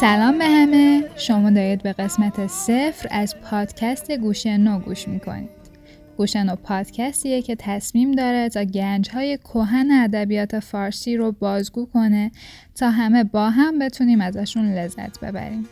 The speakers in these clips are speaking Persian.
سلام به همه. شما دارید به قسمت صفر از پادکست گوشه نو گوش می‌کنید. گوشه نو پادکستیه که تصمیم داره تا گنج های کوهن ادبیات فارسی رو بازگو کنه تا همه با هم بتونیم ازشون لذت ببریم.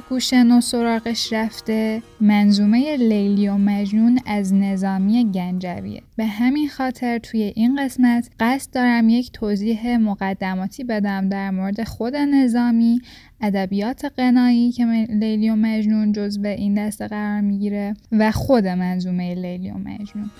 پوشن و سراغش رفته منظومه لیلی و مجنون از نظامی گنجویه. به همین خاطر توی این قسمت قصد دارم یک توضیح مقدماتی بدم در مورد خود نظامی ادبیات قنایی که لیلی و مجنون جزو این دسته قرار می‌گیره و خود منظومه لیلی و مجنون.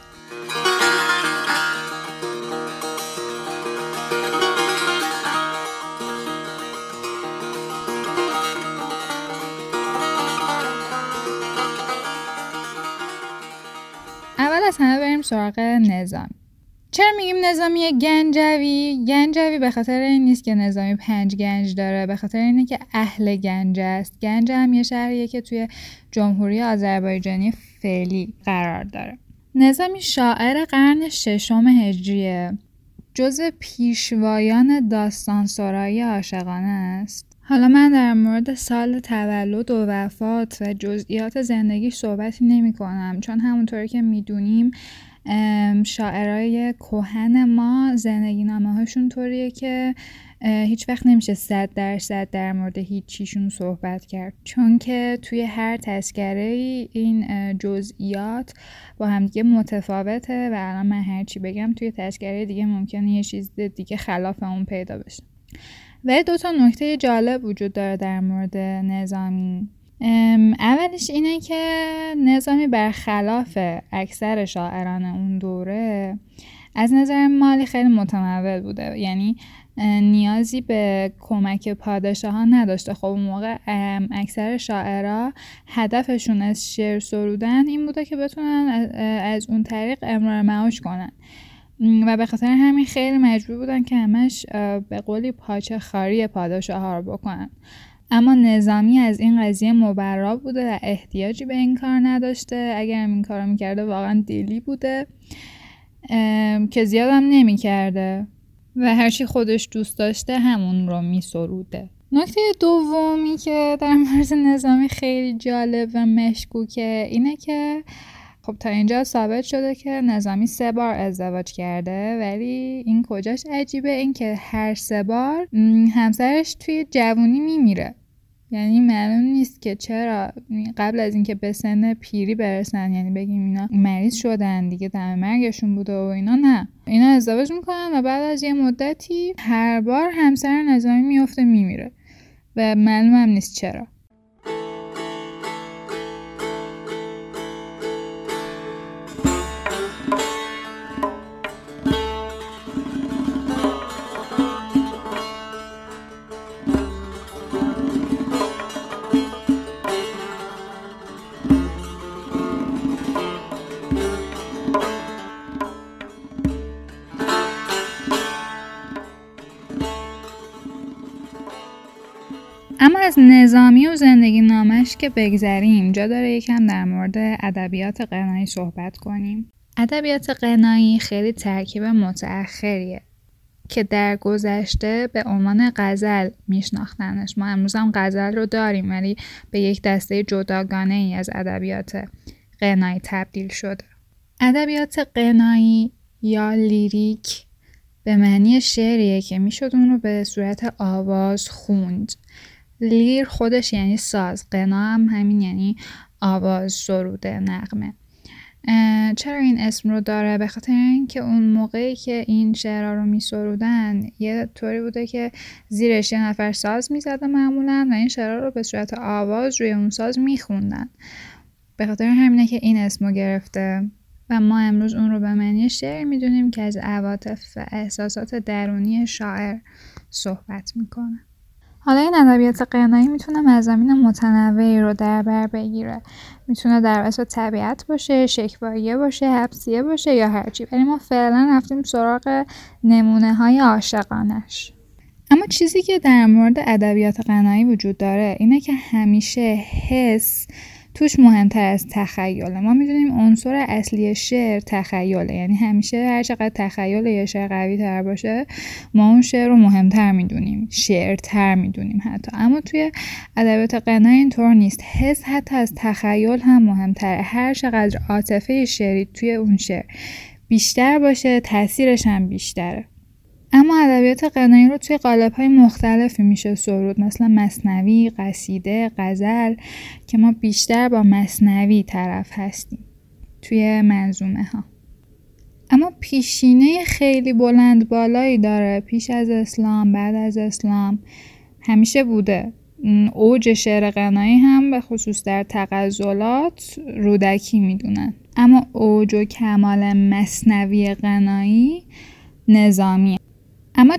سراغ نظامی. چرا میگیم نظامی گنجوی؟ گنجوی به خاطر این نیست که نظامی پنج گنج داره به خاطر اینه که اهل گنج است. گنج هم یه شهریه که توی جمهوری آذربایجانی فعلی قرار داره. نظامی شاعر قرن ششم هجریه. جز پیشوایان داستان سرایی عاشقانه است. حالا من در مورد سال تولد و وفات و جزئیات زندگی صحبتی نمی کنم چون همونطوری که می‌دونیم شاعرای کوهن ما زندگی نامه هاشون طوریه که هیچ وقت نمیشه صد درصد در مورد هیچیشون صحبت کرد. چون که توی هر تذکره این جزئیات با همدیگه متفاوته و الان من هرچی بگم توی تذکره دیگه ممکنه یه چیز دیگه خلاف اون پیدا بشه. و دو تا نکته جالب وجود داره در مورد نظامی. اولش اینه که نظامی برخلاف اکثر شاعران اون دوره از نظر مالی خیلی متمول بوده. یعنی نیازی به کمک پادشاه ها نداشته. خب اون موقع اکثر شاعرها هدفشون از شعر سرودن این بوده که بتونن از اون طریق امرار معاش کنن. و به خاطر همین خیلی مجبور بودن که همش به قولی پاچه خاری پادشاه ها رو بکنن. اما نظامی از این قضیه مبرا بوده و احتیاجی به این کار نداشته. اگر هم این کار می‌کرده واقعا دیلی بوده. که زیادم نمی‌کرده. و هرچی خودش دوست داشته همون رو میسروده. نکته دومی که در مورد نظامی خیلی جالب و مشکوکه اینه که خب تا اینجا ثابت شده که نظامی سه بار ازدواج کرده ولی این کجاش عجیبه؟ این که هر سه بار همسرش توی جوونی میمیره. یعنی معلوم نیست که چرا قبل از اینکه به سن پیری برسن یعنی بگیم اینا مریض شدن دیگه دم مرگشون بوده و اینا نه. اینا ازدواج می‌کنن و بعد از یه مدتی هر بار همسر نظامی میفته میمیره. و معلوم هم نیست چرا. از نظامی و زندگی نامش که بگذریم جا داره یکم در مورد ادبیات قنایی صحبت کنیم. ادبیات قنایی خیلی ترکیب متأخریه که در گذشته به عنوان غزل میشناختنش. ما امروز هم غزل رو داریم ولی به یک دسته جداگانه ای از ادبیات قنایی تبدیل شده. ادبیات قنایی یا لیریک به معنی شعریه که می‌شد اون رو به صورت آواز خوند. لیر خودش یعنی ساز قنا هم همین یعنی آواز سروده نقمه چرا این اسم رو داره؟ به خاطر اینکه اون موقعی که این شعرها رو می سرودن یه طوری بوده که زیرش یه نفر ساز می زده معمولا و این شعرها رو به صورت آواز روی اون ساز می خوندن به خاطر همینه که این اسمو گرفته. و ما امروز اون رو به معنی شعر می‌دونیم که از عواطف و احساسات درونی شاعر صحبت می‌کنه. حالا این ادبیات قنایی می‌تونه مزامین متنوعی رو در بر بگیره. می‌تونه در وسط طبیعت باشه شکواییه باشه حبسیه باشه یا هرچی ولی ما فعلا رفتیم سراغ نمونه های عاشقانش. اما چیزی که در مورد ادبیات قنایی وجود داره اینه که همیشه حس توش مهمتر از تخیله. ما می‌دونیم عنصر اصلی شعر تخیله یعنی همیشه هر چقدر تخیل یه شعر قوی تر باشه ما اون شعر رو مهمتر می‌دونیم شعرتر می‌دونیم حتی. اما توی ادبیات قنا اینطور نیست. حس حتی از تخیل هم مهمتره. هر چقدر عاطفه شعری توی اون شعر بیشتر باشه تاثیرش هم بیشتره. اما ادبیات قنایی رو توی های مختلفی میشه سرود. مثل مصنوی، قصیده، غزل که ما بیشتر با مصنوی طرف هستیم توی منظومه ها اما پیشینه خیلی بلند بالایی داره. پیش از اسلام بعد از اسلام همیشه بوده. اوج شعر قنایی هم به خصوص در تغزلات رودکی می‌دونن. اما اوج و کمال مصنوی قنایی نظامی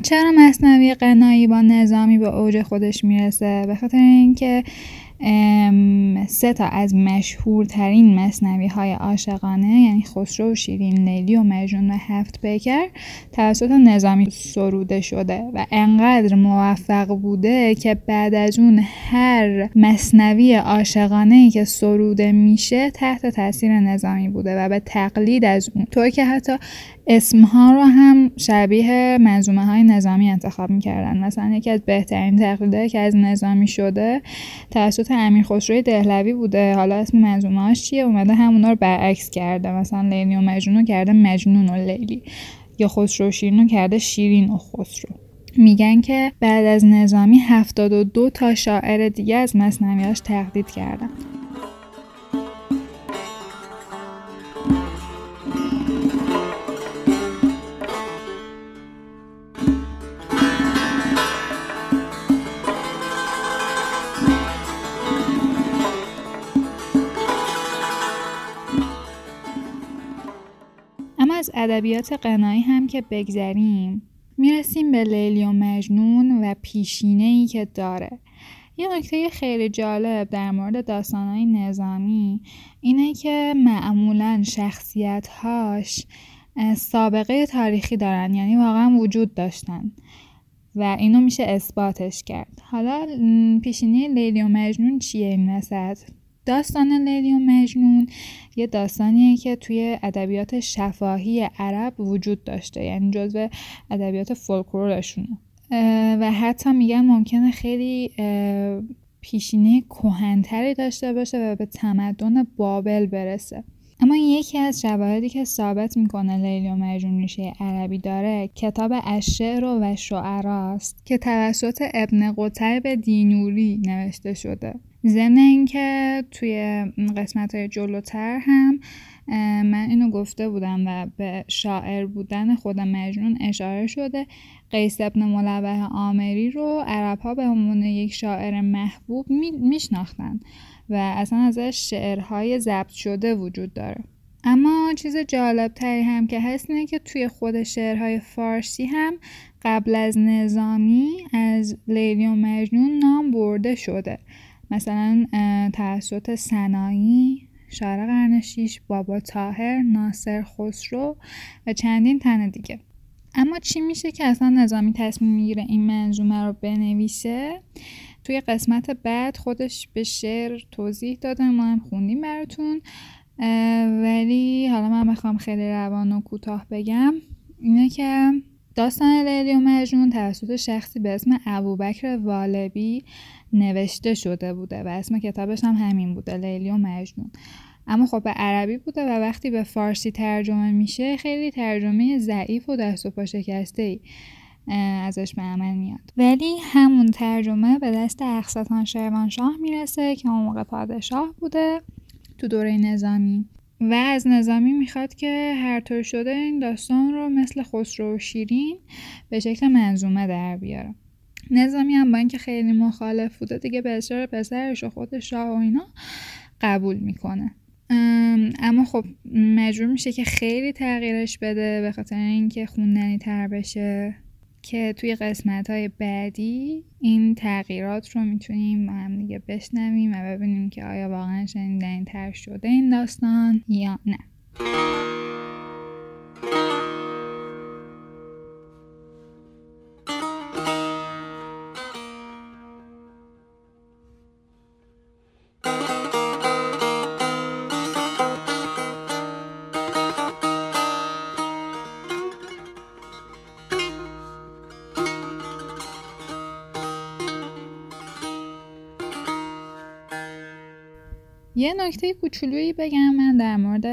چرا مصنوی قنایی با نظامی به اوج خودش می‌رسه؟ به خاطر اینکه سه تا از مشهورترین مصنوی های عاشقانه یعنی خسرو و شیرین لیلی و مجنون و هفت پیکر توسط نظامی سروده شده و انقدر موفق بوده که بعد از اون هر مصنوی عاشقانه ای که سروده میشه تحت تاثیر نظامی بوده و به تقلید از اون. طور که حتی اسمها رو هم شبیه منظومه های نظامی انتخاب می‌کردن. مثلا یکی از بهترین تقلیده که از نظامی شده توسط امیر خسروی دهلوی بوده. حالا اسم منظومه چیه؟ اومده همونا رو برعکس کرده. مثلا لیلی و مجنون کرده مجنون و لیلی. یا خسرو شیرین کرده شیرین و خسرو. میگن که بعد از نظامی 72 تا شاعر دیگه از مصنویاش تقلید کردن. از ادبیات قنایی هم که بگذریم. می‌رسیم به لیلی و مجنون و پیشینه ای که داره. یه نکته خیلی جالب در مورد داستانهای نظامی اینه که معمولا شخصیت هاش سابقه تاریخی دارن یعنی واقعا وجود داشتن و اینو میشه اثباتش کرد. حالا پیشینه لیلی و مجنون چیه این وسط؟ داستان لیلی و مجنون یه داستانیه که توی ادبیات شفاهی عرب وجود داشته یعنی جزو ادبیات فولکلورشونه. و حتی میگن ممکنه خیلی پیشینه کهنتری داشته باشه و به تمدن بابل برسه. اما یکی از شواهدی که ثابت می‌کنه لیلی و مجنون ریشه عربی داره کتاب اشعر و شعراست که توسط ابن قطیب دینوری نوشته شده. ضمن اینکه توی قسمت های جلوتر هم من اینو گفته بودم و به شاعر بودن خود مجنون اشاره شده. قیس ابن ملوه آمری رو عرب ها به عنوان یک شاعر محبوب میشناختن. و اصلا ازش شعرهای ضبط شده وجود داره. اما چیز جالب تری هم که هست اینه که توی خود شعرهای فارسی هم قبل از نظامی از لیلی و مجنون نام برده شده. مثلا توسط سنایی شارع قرن بابا تاهر ناصر خسرو و چندین تن دیگه. اما چی میشه که اصلا نظامی تصمیم می‌گیره این منظومه رو بنویسه؟ توی قسمت بعد خودش به شعر توضیح داده ما هم خوندیم براتون. ولی حالا من می‌خوام خیلی روان و کوتاه بگم. اینه که داستان لیلی و مجنون توسط شخصی به اسم ابوبکر والبی نوشته شده بوده و اسم کتابش هم همین بوده لیلی و مجنون. اما خب به عربی بوده و وقتی به فارسی ترجمه میشه خیلی ترجمه ضعیف و دست و پا شکسته ای ازش به عمل میاد. ولی همون ترجمه به دست اخستان شاه می‌رسه که اون موقع پادشاه بوده تو دوره نظامی. و از نظامی می‌خواد که هر طور شده این داستان رو مثل خسرو و شیرین به شکل منظومه در بیاره. نظامی هم با اینکه خیلی مخالف بوده دیگه به اصرار پسرش و خود شاه و اینا قبول می‌کنه. اما خب مجبور میشه که خیلی تغییرش بده به خاطر اینکه خوندنی تر بشه. که توی قسمت های بعدی این تغییرات رو می‌تونیم با هم دیگه بشنویم و ببینیم که آیا واقعا شنیدنی تر شده این داستان یا نه. یه نکته کوچولویی بگم من در مورد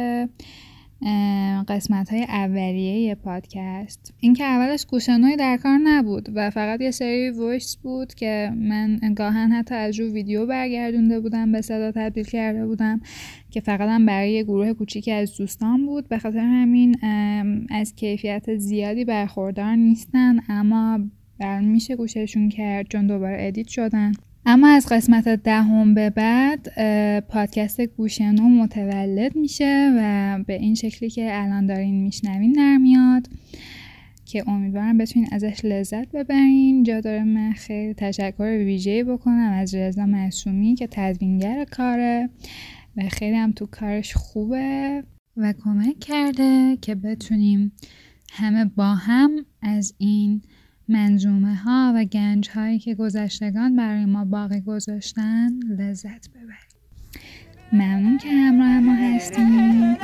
قسمت های اولیه پادکست. اینکه اولش گوشنوی در کار نبود و فقط یه سری voice بود که من گاهن حتی از رو ویدیو برگردونده بودم به صدا تبدیل کرده بودم که فقط هم برای یه گروه کوچیکی از دوستان بود. به خاطر همین از کیفیت زیادی برخوردار نیستن اما بر میشه گوششون کرد چون دوباره edit شدن. اما از قسمت دهم به بعد پادکست گوشنو متولد میشه و به این شکلی که الان دارین میشنوین در میاد که امیدوارم بتونین ازش لذت ببرین. جا داره من خیلی تشکر ویژه بکنم از رضا معصومی که تدوینگر کاره و خیلی هم تو کارش خوبه و کمک کرده که بتونیم همه با هم از این منظومه ها و گنج هایی که گذشتگان برای ما باقی گذاشتن لذت ببریم ممنون که همراه ما هستیم.